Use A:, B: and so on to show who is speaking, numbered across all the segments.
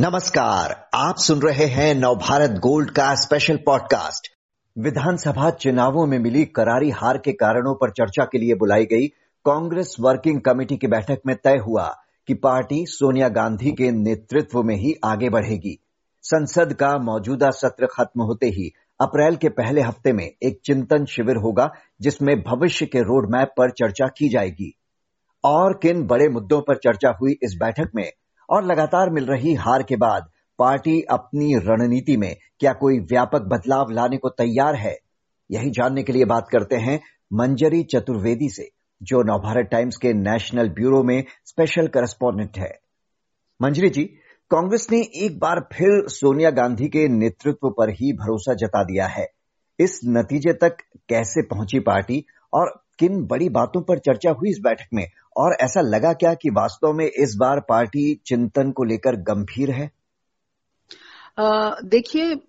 A: नमस्कार, आप सुन रहे हैं नवभारत गोल्ड का स्पेशल पॉडकास्ट विधानसभा चुनावों में मिली करारी हार के कारणों पर चर्चा के लिए बुलाई गई कांग्रेस वर्किंग कमेटी की बैठक में तय हुआ कि पार्टी सोनिया गांधी के नेतृत्व में ही आगे बढ़ेगी। संसद का मौजूदा सत्र खत्म होते ही अप्रैल के पहले हफ़्ते में एक चिंतन शिविर होगा, जिसमें भविष्य के रोड मैप पर चर्चा की जाएगी। और किन बड़े मुद्दों पर चर्चा हुई इस बैठक में और लगातार मिल रही हार के बाद पार्टी अपनी रणनीति में क्या कोई व्यापक बदलाव लाने को तैयार है? यही जानने के लिए बात करते हैं मंजरी चतुर्वेदी से, जो नवभारत टाइम्स के नेशनल ब्यूरो में स्पेशल करस्पॉन्डेंट है। मंजरी जी, कांग्रेस ने एक बार फिर सोनिया गांधी के नेतृत्व पर ही भरोसा जता दिया है। इस नतीजे तक कैसे पहुँची पार्टी और किन बड़ी बातों पर चर्चा हुई इस बैठक में? और ऐसा लगा क्या कि वास्तव में इस बार पार्टी चिंतन को लेकर गंभीर है?
B: देखिए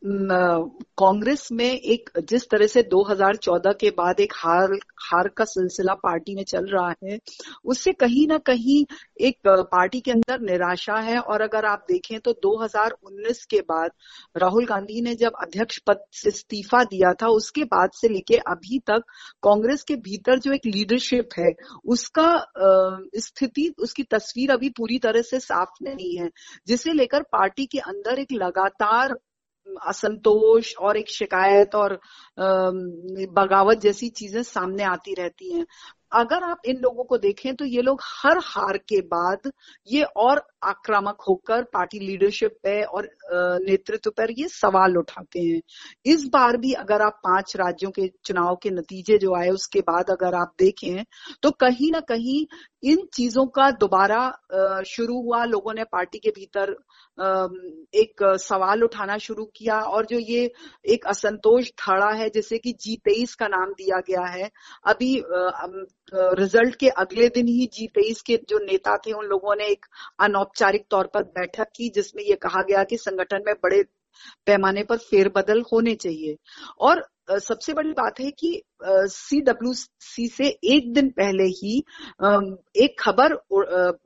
B: कांग्रेस में एक जिस तरह से 2014 के बाद एक हार हार का सिलसिला पार्टी में चल रहा है, उससे कहीं ना कहीं एक पार्टी के अंदर निराशा है। और अगर आप देखें तो 2019 के बाद राहुल गांधी ने जब अध्यक्ष पद से इस्तीफा दिया था, उसके बाद से लेके अभी तक कांग्रेस के भीतर जो एक लीडरशिप है, उसका स्थिति, उसकी तस्वीर अभी पूरी तरह से साफ़ नहीं है, जिसे लेकर पार्टी के अंदर एक लगातार असंतोष और एक शिकायत और बगावत जैसी चीज़ें सामने आती रहती हैं। अगर आप इन लोगों को देखें तो ये लोग हर हार के बाद ये और आक्रामक होकर पार्टी लीडरशिप पे और नेतृत्व पर ये सवाल उठाते हैं। इस बार भी अगर आप पाँच राज्यों के चुनाव के नतीजे जो आए, उसके बाद अगर आप देखें तो कहीं ना कहीं इन चीज़ों का दोबारा शुरू हुआ। लोगों ने पार्टी के भीतर एक सवाल उठाना शुरू किया और जो ये एक असंतोष धड़ा है, जैसे कि जी तेईस का नाम दिया गया है। अभी रिज़ल्ट के अगले दिन ही जी तेईस के जो नेता थे, उन लोगों ने एक अनौपचारिक तौर पर बैठक की, जिसमें ये कहा गया कि संगठन में बड़े पैमाने पर फेरबदल होने चाहिए। और सबसे बड़ी बात है कि सी डब्ल्यू सी से एक दिन पहले ही एक खबर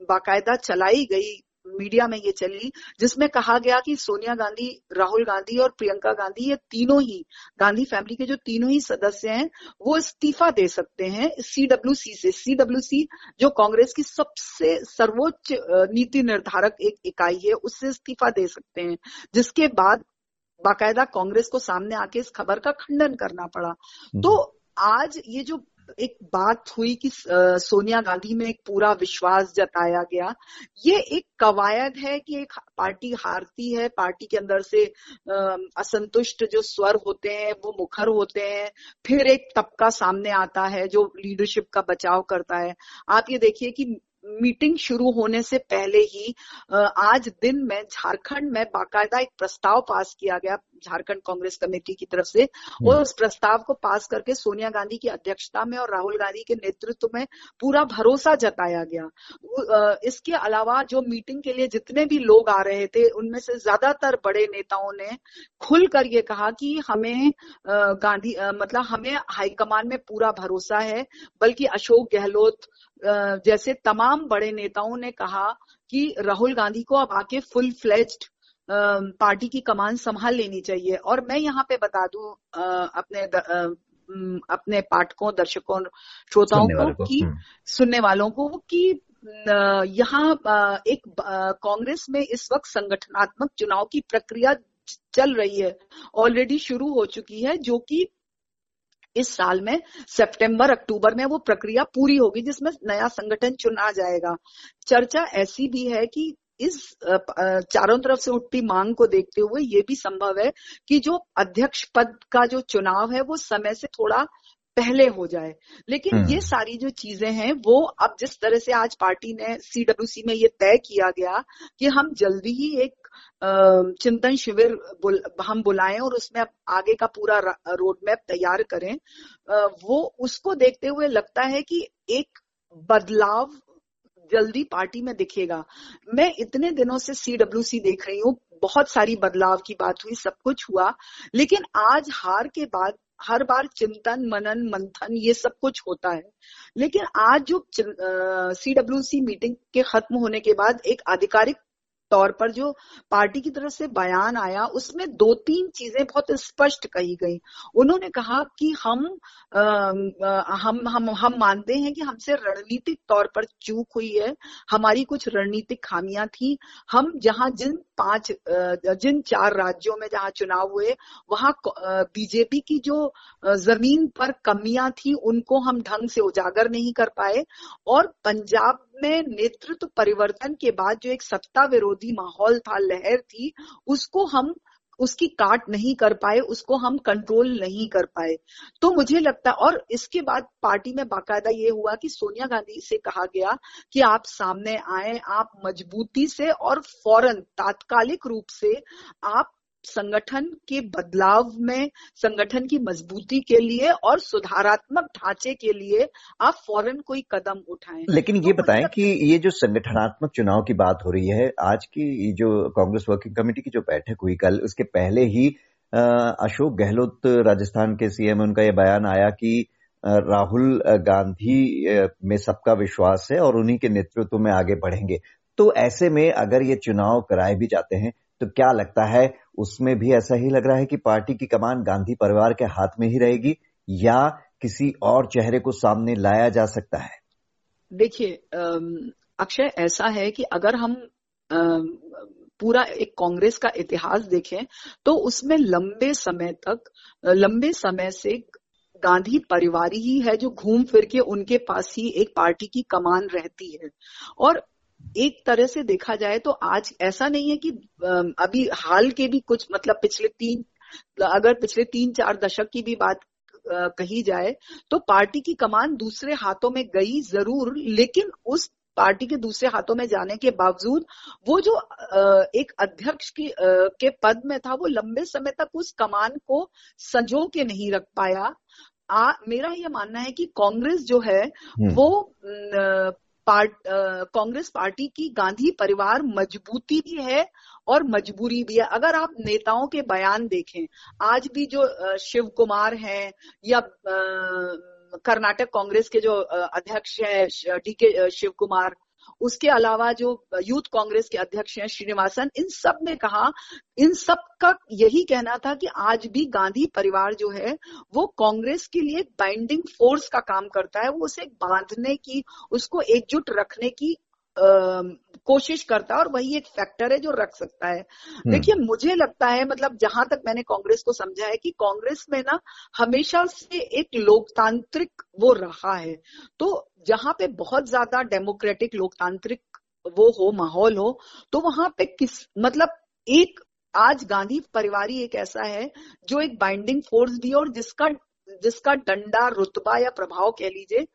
B: बाकायदा चलाई गई मीडिया में ये चली जिसमें कहा गया कि सोनिया गांधी राहुल गांधी और प्रियंका गांधी ये तीनों ही गांधी फैमिली के जो तीनों ही सदस्य हैं वो इस्तीफा दे सकते हैं सीडब्ल्यूसी से। सीडब्ल्यूसी जो कांग्रेस की सबसे सर्वोच्च नीति निर्धारक एक इकाई है उससे इस्तीफा दे सकते हैं जिसके बाद बाकायदा कांग्रेस को सामने आके इस खबर का खंडन करना पड़ा। तो आज ये जो एक बात हुई कि सोनिया गांधी में एक पूरा विश्वास जताया गया। ये एक कवायद है कि एक पार्टी हारती है, पार्टी के अंदर से असंतुष्ट जो स्वर होते हैं, वो मुखर होते हैं, फिर एक तबका सामने आता है जो लीडरशिप का बचाव करता है। आप ये देखिए कि मीटिंग शुरू होने से पहले ही आज दिन में झारखंड में बाकायदा एक प्रस्ताव पास किया गया झारखंड कांग्रेस कमेटी की तरफ़ से हम्म। और उस प्रस्ताव को पास करके सोनिया गांधी की अध्यक्षता में और राहुल गांधी के नेतृत्व में पूरा भरोसा जताया गया इसके अलावा जो मीटिंग के लिए जितने भी लोग आ रहे थे उनमें से ज़्यादातर बड़े नेताओं ने खुलकर ये कहा कि हमें गांधी मतलब हमें हाईकमान में पूरा भरोसा है बल्कि अशोक गहलोत जैसे तमाम बड़े नेताओं ने कहा कि राहुल गांधी को अब आके फुल फ्लेज्ड पार्टी की कमान संभाल लेनी चाहिए और मैं यहाँ पे बता दूँ अपने द, अपने पाठकों दर्शकों श्रोताओं को कि हम्म। सुनने वालों को कि यहाँ एक कांग्रेस में इस वक्त संगठनात्मक चुनाव की प्रक्रिया चल रही है ऑलरेडी शुरू हो चुकी है जो कि इस साल में सितंबर अक्टूबर में वो प्रक्रिया पूरी होगी जिसमें नया संगठन चुना जाएगा चर्चा ऐसी भी है कि इस चारों तरफ़ से उठती मांग को देखते हुए ये भी संभव है कि जो अध्यक्ष पद का जो चुनाव है वो समय से थोड़ा पहले हो जाए लेकिन ये हम्म। सारी जो चीज़ें हैं वो अब जिस तरह से आज पार्टी ने सीडब्ल्यूसी में ये तय किया गया कि हम जल्दी ही एक चिंतन शिविर बुल, हम बुलाएँ और उसमें आगे का पूरा रोड मैप तैयार करें। वो उसको देखते हुए लगता है कि एक बदलाव जल्दी पार्टी में दिखेगा। मैं इतने दिनों से सीडब्ल्यूसी देख रही हूँ बहुत सारी बदलाव की बात हुई सब कुछ हुआ लेकिन आज हार के बाद हर बार चिंतन मनन मंथन ये सब कुछ होता है। लेकिन आज जो सी डब्ल्यू सी मीटिंग के खत्म होने के बाद एक आधिकारिक तौर पर जो पार्टी की तरफ़ से बयान आया उसमें दो तीन चीज़ें बहुत स्पष्ट कही गई। उन्होंने कहा कि हम आ, हम हम हम मानते हैं कि हमसे रणनीतिक तौर पर चूक हुई है। हमारी कुछ रणनीतिक खामियाँ थी। हम जहाँ जिन पाँच जिन चार राज्यों में जहाँ चुनाव हुए वहाँ बीजेपी की जो ज़मीन पर कमियाँ थी उनको हम ढंग से उजागर नहीं कर पाए। और पंजाब में नेतृत्व परिवर्तन के बाद जो एक सत्ता विरोधी माहौल था, लहर थी, उसको हम, उसकी काट नहीं कर पाए, उसको हम कंट्रोल नहीं कर पाए। तो मुझे लगता और इसके बाद पार्टी में बाकायदा ये हुआ कि सोनिया गांधी से कहा गया कि आप सामने आए, आप मजबूती से और फ़ौरन, तात्कालिक रूप से आप संगठन के बदलाव में संगठन की मजबूती के लिए और सुधारात्मक ढांचे के लिए आप फ़ौरन कोई कदम उठाएँ।
A: लेकिन ये तो बताएँ मतलब कि ये जो संगठनात्मक चुनाव की बात हो रही है आज की जो कांग्रेस वर्किंग कमेटी की जो बैठक हुई कल उसके पहले ही अशोक गहलोत राजस्थान के सीएम उनका ये बयान आया कि राहुल गांधी में सबका विश्वास है और उन्हीं के नेतृत्व में आगे बढ़ेंगे। तो ऐसे में अगर ये चुनाव कराए भी जाते हैं तो क्या लगता है उसमें भी ऐसा ही लग रहा है कि पार्टी की कमान गांधी परिवार के हाथ में ही रहेगी या किसी और चेहरे को सामने लाया जा सकता है?
B: देखिए अक्षय ऐसा है कि अगर हम आ, पूरा एक कांग्रेस का इतिहास देखें तो उसमें लंबे समय तक लंबे समय से गांधी परिवार ही है जो घूम फिर के उनके पास ही एक पार्टी की कमान रहती है। और एक तरह से देखा जाए तो आज ऐसा नहीं है कि अभी हाल के भी कुछ मतलब पिछले तीन अगर पिछले तीन चार दशक की भी बात कही जाए तो पार्टी की कमान दूसरे हाथों में गई ज़रूर लेकिन उस पार्टी के दूसरे हाथों में जाने के बावजूद वो जो एक अध्यक्ष की के पद में था वो लंबे समय तक उस कमान को संजो के नहीं रख पाया आ, मेरा ये मानना है कि कांग्रेस जो है हम्म। वो पार्ट कांग्रेस पार्टी की गांधी परिवार मजबूती भी है और मजबूरी भी है। अगर आप नेताओं के बयान देखें, आज भी जो शिव कुमार है या कर्नाटक कांग्रेस के जो अध्यक्ष है डी के शिव कुमार उसके अलावा जो यूथ कांग्रेस के अध्यक्ष हैं श्रीनिवासन, इन सबने कहा, इन सब का यही कहना था कि आज भी गांधी परिवार जो है, वो कांग्रेस के लिए बाइंडिंग फोर्स का काम करता है। वो उसे बांधने की, उसको एकजुट रखने की कोशिश करता है और वही एक फैक्टर है जो रख सकता है हम्म। देखिए मुझे लगता है मतलब जहाँ तक मैंने कांग्रेस को समझा है कि कांग्रेस में ना हमेशा से एक लोकतांत्रिक वो रहा है तो जहाँ पे बहुत ज़्यादा डेमोक्रेटिक लोकतांत्रिक वो हो माहौल हो तो वहाँ पे किस मतलब एक आज गांधी परिवार एक ऐसा है जो एक बाइंडिंग फोर्स भी और जिसका जिसका डंडा रुतबा या प्रभाव कह लीजिए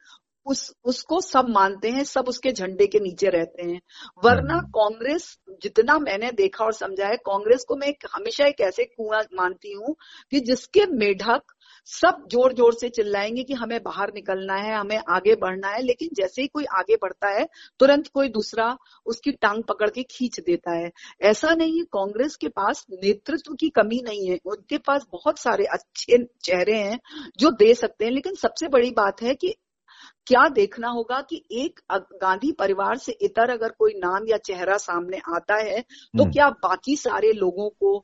B: उस उसको सब मानते हैं सब उसके झंडे के नीचे रहते हैं। वरना हम्म। कांग्रेस जितना मैंने देखा और समझा है कांग्रेस को मैं हमेशा एक ऐसे कुआँ मानती हूँ कि जिसके मेढक सब ज़ोर ज़ोर से चिल्लाएँगे कि हमें बाहर निकलना है हमें आगे बढ़ना है लेकिन जैसे ही कोई आगे बढ़ता है तुरंत कोई दूसरा उसकी टांग पकड़ के खींच देता है। ऐसा नहीं है कांग्रेस के पास नेतृत्व की कमी नहीं है। उनके पास बहुत सारे अच्छे चेहरे हैं जो दे सकते हैं लेकिन सबसे बड़ी बात है कि क्या देखना होगा कि एक गांधी परिवार से इतर अगर कोई नाम या चेहरा सामने आता है तो हम्म। क्या बाकी सारे लोगों को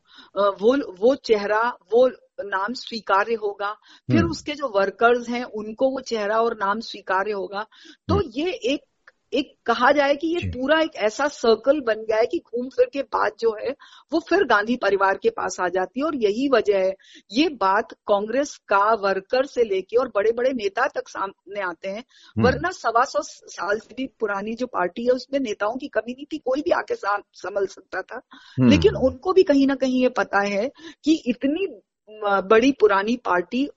B: वो वो चेहरा वो नाम स्वीकार्य होगा फिर हम्म। उसके जो वर्कर्स हैं उनको वो चेहरा और नाम स्वीकार्य होगा तो हम्म। ये एक एक कहा जाए कि ये पूरा एक ऐसा सर्कल बन गया है कि घूम फिर के बाद जो है वो फिर गांधी परिवार के पास आ जाती है और यही वजह है ये बात कांग्रेस का वर्कर से लेके और बड़े बड़े नेता तक सामने आते हैं हम्म। वरना सवा सौ साल से भी पुरानी जो पार्टी है उसमें नेताओं की कमी नहीं थी कोई भी आके संभल सकता था हम्म। लेकिन उनको भी कहीं ना कहीं ये पता है कि इतनी बड़ी पुरानी पार्टी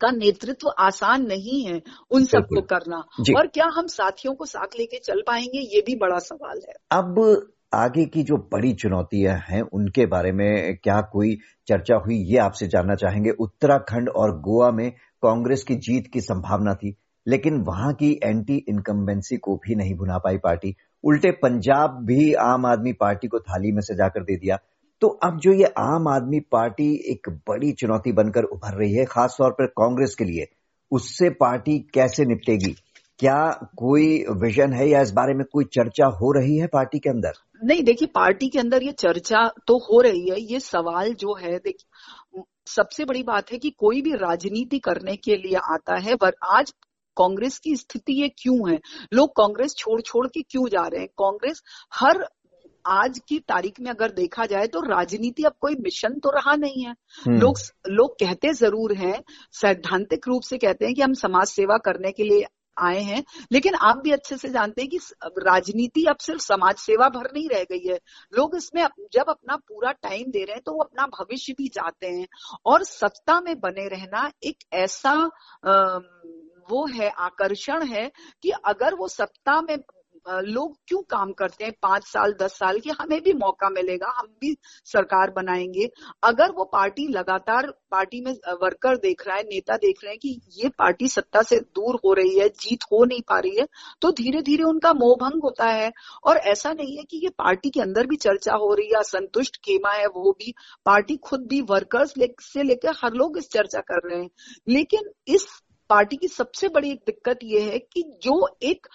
B: का नेतृत्व आसान नहीं है उन सबको करना। और क्या हम साथियों को साथ लेके चल पाएँगे ये भी बड़ा सवाल है।
A: अब आगे की जो बड़ी चुनौतियाँ हैं उनके बारे में क्या कोई चर्चा हुई ये आपसे जानना चाहेंगे। उत्तराखंड और गोवा में कांग्रेस की जीत की संभावना थी लेकिन वहाँ की एंटी इनकम्बेंसी को भी नहीं भुना पाई पार्टी। उल्टे पंजाब भी आम आदमी पार्टी को थाली में सजाकर दे दिया। तो अब जो ये आम आदमी पार्टी एक बड़ी चुनौती बनकर उभर रही है, खासतौर पर कांग्रेस के लिए, उससे पार्टी कैसे निपटेगी? क्या कोई विजन है या इस बारे में कोई चर्चा हो रही है पार्टी के अंदर?
B: नहीं, देखिए, पार्टी के अंदर ये चर्चा तो हो रही है। ये सवाल जो है, देखिए, सबसे बड़ी बात है कि कोई भी राजनीति करने के लिए आता है, पर आज कांग्रेस की स्थिति ये क्यों है? लोग कांग्रेस छोड़ छोड़ के क्यों जा रहे हैं? कांग्रेस हर आज की तारीख में अगर देखा जाए तो राजनीति अब कोई मिशन तो रहा नहीं है। हम्म। लोग लोग कहते ज़रूर हैं सैद्धांतिक रूप से कहते हैं कि हम समाज सेवा करने के लिए आए हैं लेकिन आप भी अच्छे से जानते हैं कि राजनीति अब सिर्फ़ समाज सेवा भर नहीं रह गई है। लोग इसमें जब अपना पूरा टाइम दे रहे हैं तो वो अपना भविष्य भी चाहते हैं। और सत्ता में बने रहना एक ऐसा आ, वो है आकर्षण है कि अगर वो सत्ता में लोग क्यों काम करते हैं पाँच साल, दस साल की? हमें भी मौका मिलेगा, हम भी सरकार बनाएँगे। अगर वो पार्टी लगातार पार्टी में वर्कर देख रहा है, नेता देख रहे हैं कि ये पार्टी सत्ता से दूर हो रही है, जीत हो नहीं पा रही है तो धीरे धीरे उनका मोह भंग होता है। और ऐसा नहीं है कि ये पार्टी के अंदर भी चर्चा हो रही है असंतुष्ट खेमा है, वो भी। पार्टी खुद भी वर्कर्स से लेकर हर लोग इस चर्चा कर रहे हैं। लेकिन इस पार्टी की सबसे बड़ी एक दिक्कत यह है कि जो एक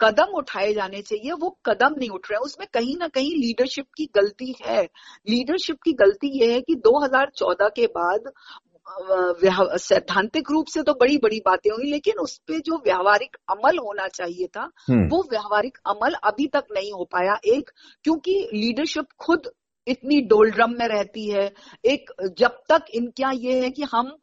B: कदम उठाए जाने चाहिए वो कदम नहीं उठ रहे हैं। उसमें कहीं ना कहीं लीडरशिप की गलती है। लीडरशिप की गलती यह है कि 2014 के बाद सैद्धांतिक रूप से तो बड़ी बड़ी बातें हुई लेकिन उस पर जो व्यावहारिक अमल होना चाहिए था हम्म। वो व्यावहारिक अमल अभी तक नहीं हो पाया। एक क्योंकि लीडरशिप खुद इतनी डोलड्रम में रहती है। एक जब तक इनका ये है कि हम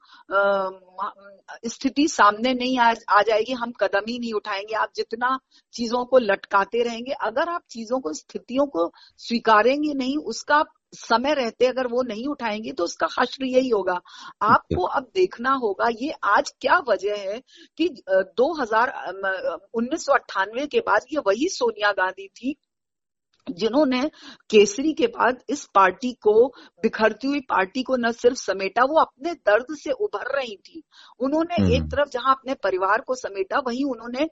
B: स्थिति सामने नहीं आ, आ जाएगी हम कदम ही नहीं उठाएँगे। आप जितना चीज़ों को लटकाते रहेंगे अगर आप चीज़ों को स्थितियों को स्वीकारेंगे नहीं उसका समय रहते अगर वो नहीं उठाएँगे तो उसका हश्र यही होगा। आपको अब देखना होगा ये आज क्या वजह है कि दो हज़ार उन्नीस के बाद ये वही सोनिया गांधी थी जिन्होंने केसरी के बाद इस पार्टी को बिखरती हुई पार्टी को न सिर्फ़ समेटा वो अपने दर्द से उभर रही थी उन्होंने एक हम्म। तरफ़ जहाँ अपने परिवार को समेटा वहीं उन्होंने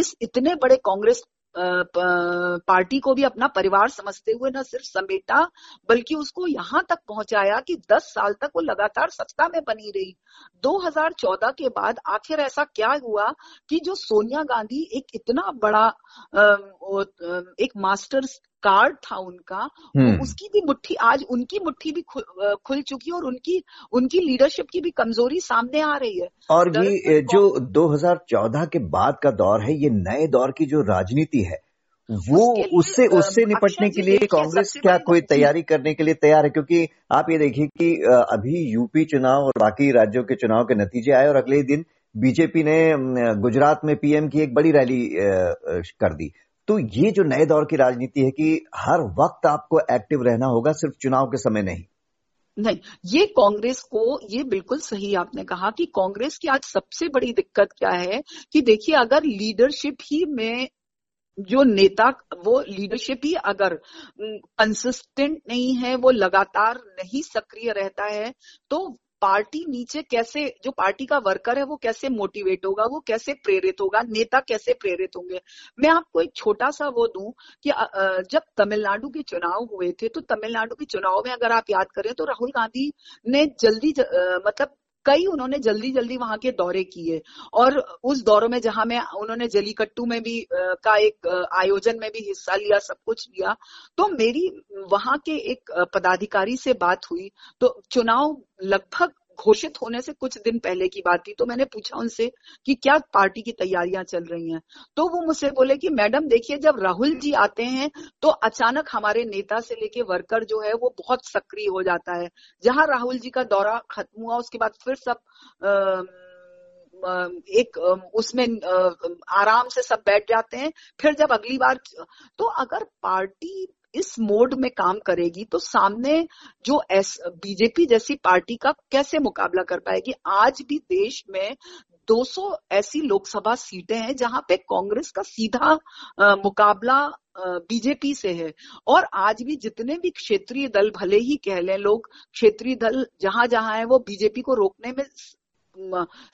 B: इस इतने बड़े कांग्रेस पार्टी को भी अपना परिवार समझते हुए न सिर्फ़ समेटा, बल्कि उसको यहाँ तक पहुँचाया कि 10 साल तक वो लगातार सत्ता में बनी रही। 2014 के बाद आखिर ऐसा क्या हुआ कि जो सोनिया गांधी एक इतना बड़ा एक मास्टर कार्ड था उनका हम्म। उसकी भी मुट्ठी आज उनकी मुट्ठी भी खुल चुकी है और उनकी उनकी लीडरशिप की भी कमज़ोरी सामने आ रही है।
A: और ये जो 2014 के बाद का दौर है ये नए दौर की जो राजनीति है वो उससे उससे निपटने के लिए कांग्रेस क्या कोई तैयारी करने के लिए तैयार है? क्योंकि आप ये देखिए कि अभी यूपी चुनाव और बाकी राज्यों के चुनाव के नतीजे आए और अगले दिन बीजेपी ने गुजरात में पीएम की एक बड़ी रैली कर दी। तो ये जो नए दौर की राजनीति है कि हर वक्त आपको एक्टिव रहना होगा, सिर्फ़ चुनाव के समय नहीं।
B: नहीं, ये कांग्रेस को, ये बिल्कुल सही आपने कहा कि कांग्रेस की आज सबसे बड़ी दिक्कत क्या है कि देखिए, अगर लीडरशिप ही में जो नेता, वो लीडरशिप ही अगर कंसिस्टेंट नहीं है, वो लगातार नहीं सक्रिय रहता है तो पार्टी नीचे कैसे, जो पार्टी का वर्कर है, वो कैसे मोटिवेट होगा, वो कैसे प्रेरित होगा, नेता कैसे प्रेरित होंगे? मैं आपको एक छोटा सा वो दूँ कि जब तमिलनाडु के चुनाव हुए थे तो तमिलनाडु के चुनाव में अगर आप याद करें तो राहुल गांधी ने जल्दी मतलब कई उन्होंने जल्दी जल्दी वहाँ के दौरे किए। और उस दौरों में जहाँ में, उन्होंने जलीकट्टू में भी का एक आयोजन में भी हिस्सा लिया, सब कुछ लिया तो मेरी वहाँ के एक पदाधिकारी से बात हुई। तो चुनाव लगभग घोषित होने से कुछ दिन पहले की बात थी तो मैंने पूछा उनसे कि क्या पार्टी की तैयारियाँ चल रही हैं? तो वो मुझसे बोले कि मैडम देखिए जब राहुल जी आते हैं तो अचानक हमारे नेता से लेके वर्कर जो है वो बहुत सक्रिय हो जाता है। जहाँ राहुल जी का दौरा खत्म हुआ उसके बाद फिर सब आ, एक उसमें आराम से सब बैठ जाते हैं। फिर जब अगली बार तो अगर पार्टी इस मोड में काम करेगी तो सामने जो एस बीजेपी जैसी पार्टी का कैसे मुकाबला कर पाएगी? आज भी देश में 200 ऐसी लोकसभा सीटें हैं जहाँ पे कांग्रेस का सीधा आ, मुकाबला बीजेपी से है। और आज भी जितने भी क्षेत्रीय दल भले ही कह लें लोग क्षेत्रीय दल जहाँ जहाँ है वो बीजेपी को रोकने में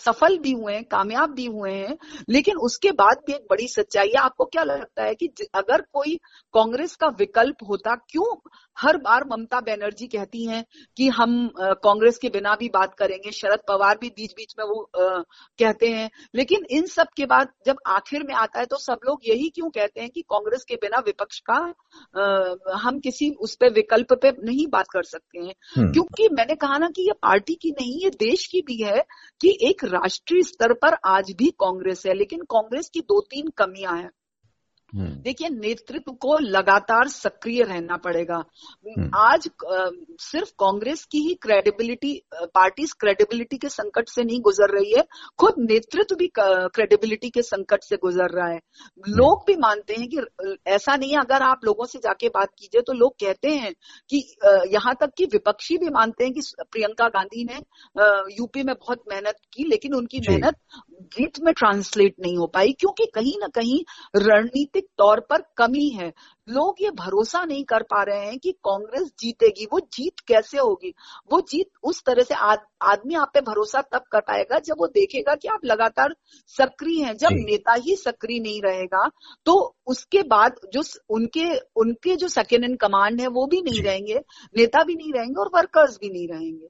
B: सफल भी हुए हैं कामयाब भी हुए हैं लेकिन उसके बाद भी एक बड़ी सच्चाई है। आपको क्या लगता है कि अगर कोई कांग्रेस का विकल्प होता क्यों हर बार ममता बनर्जी कहती हैं कि हम कांग्रेस के बिना भी बात करेंगे शरद पवार भी बीच बीच में वो आ, कहते हैं। लेकिन इन सब के बाद जब आखिर में आता है तो सब लोग यही क्यों कहते हैं कि कांग्रेस के बिना विपक्ष का आ, हम किसी उस पर विकल्प पे नहीं बात कर सकते हैं? हम्म। क्योंकि मैंने कहा ना कि ये पार्टी की नहीं ये देश की भी है कि एक राष्ट्रीय स्तर पर आज भी कांग्रेस है, लेकिन कांग्रेस की दो तीन कमियाँ हैं। देखिए नेतृत्व को लगातार सक्रिय रहना पड़ेगा हम्म। आज आ, सिर्फ़ कांग्रेस की ही क्रेडिबिलिटी पार्टी क्रेडिबिलिटी के संकट से नहीं गुजर रही है खुद नेतृत्व भी क्रेडिबिलिटी के संकट से गुजर रहा है हम्म। लोग भी मानते हैं कि ऐसा नहीं है अगर आप लोगों से जाके बात कीजिए तो लोग कहते हैं कि यहाँ तक कि विपक्षी भी मानते हैं कि प्रियंका गांधी ने यूपी में बहुत मेहनत की लेकिन उनकी मेहनत जीत में ट्रांसलेट नहीं हो पाई क्योंकि कहीं ना कहीं रणनीतिक तौर पर कमी है। लोग ये भरोसा नहीं कर पा रहे हैं कि कांग्रेस जीतेगी वो जीत कैसे होगी? वो जीत उस तरह से आद, आदमी आप पे भरोसा तब कर पाएगा जब वो देखेगा कि आप लगातार सक्रिय हैं। जब नेता ही सक्रिय नहीं रहेगा तो उसके बाद जो उनके उनके जो सेकेंड इन कमांड है वो भी नहीं रहेंगे नेता भी नहीं रहेंगे और वर्कर्स भी नहीं रहेंगे।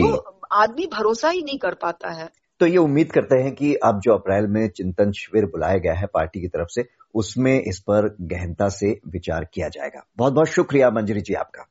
B: तो आदमी भरोसा ही नहीं कर पाता है।
A: तो ये उम्मीद करते हैं कि अब जो अप्रैल में चिंतन शिविर बुलाया गया है पार्टी की तरफ़ से, उसमें इस पर गहनता से विचार किया जाएगा। बहुत बहुत शुक्रिया मंजरी जी आपका।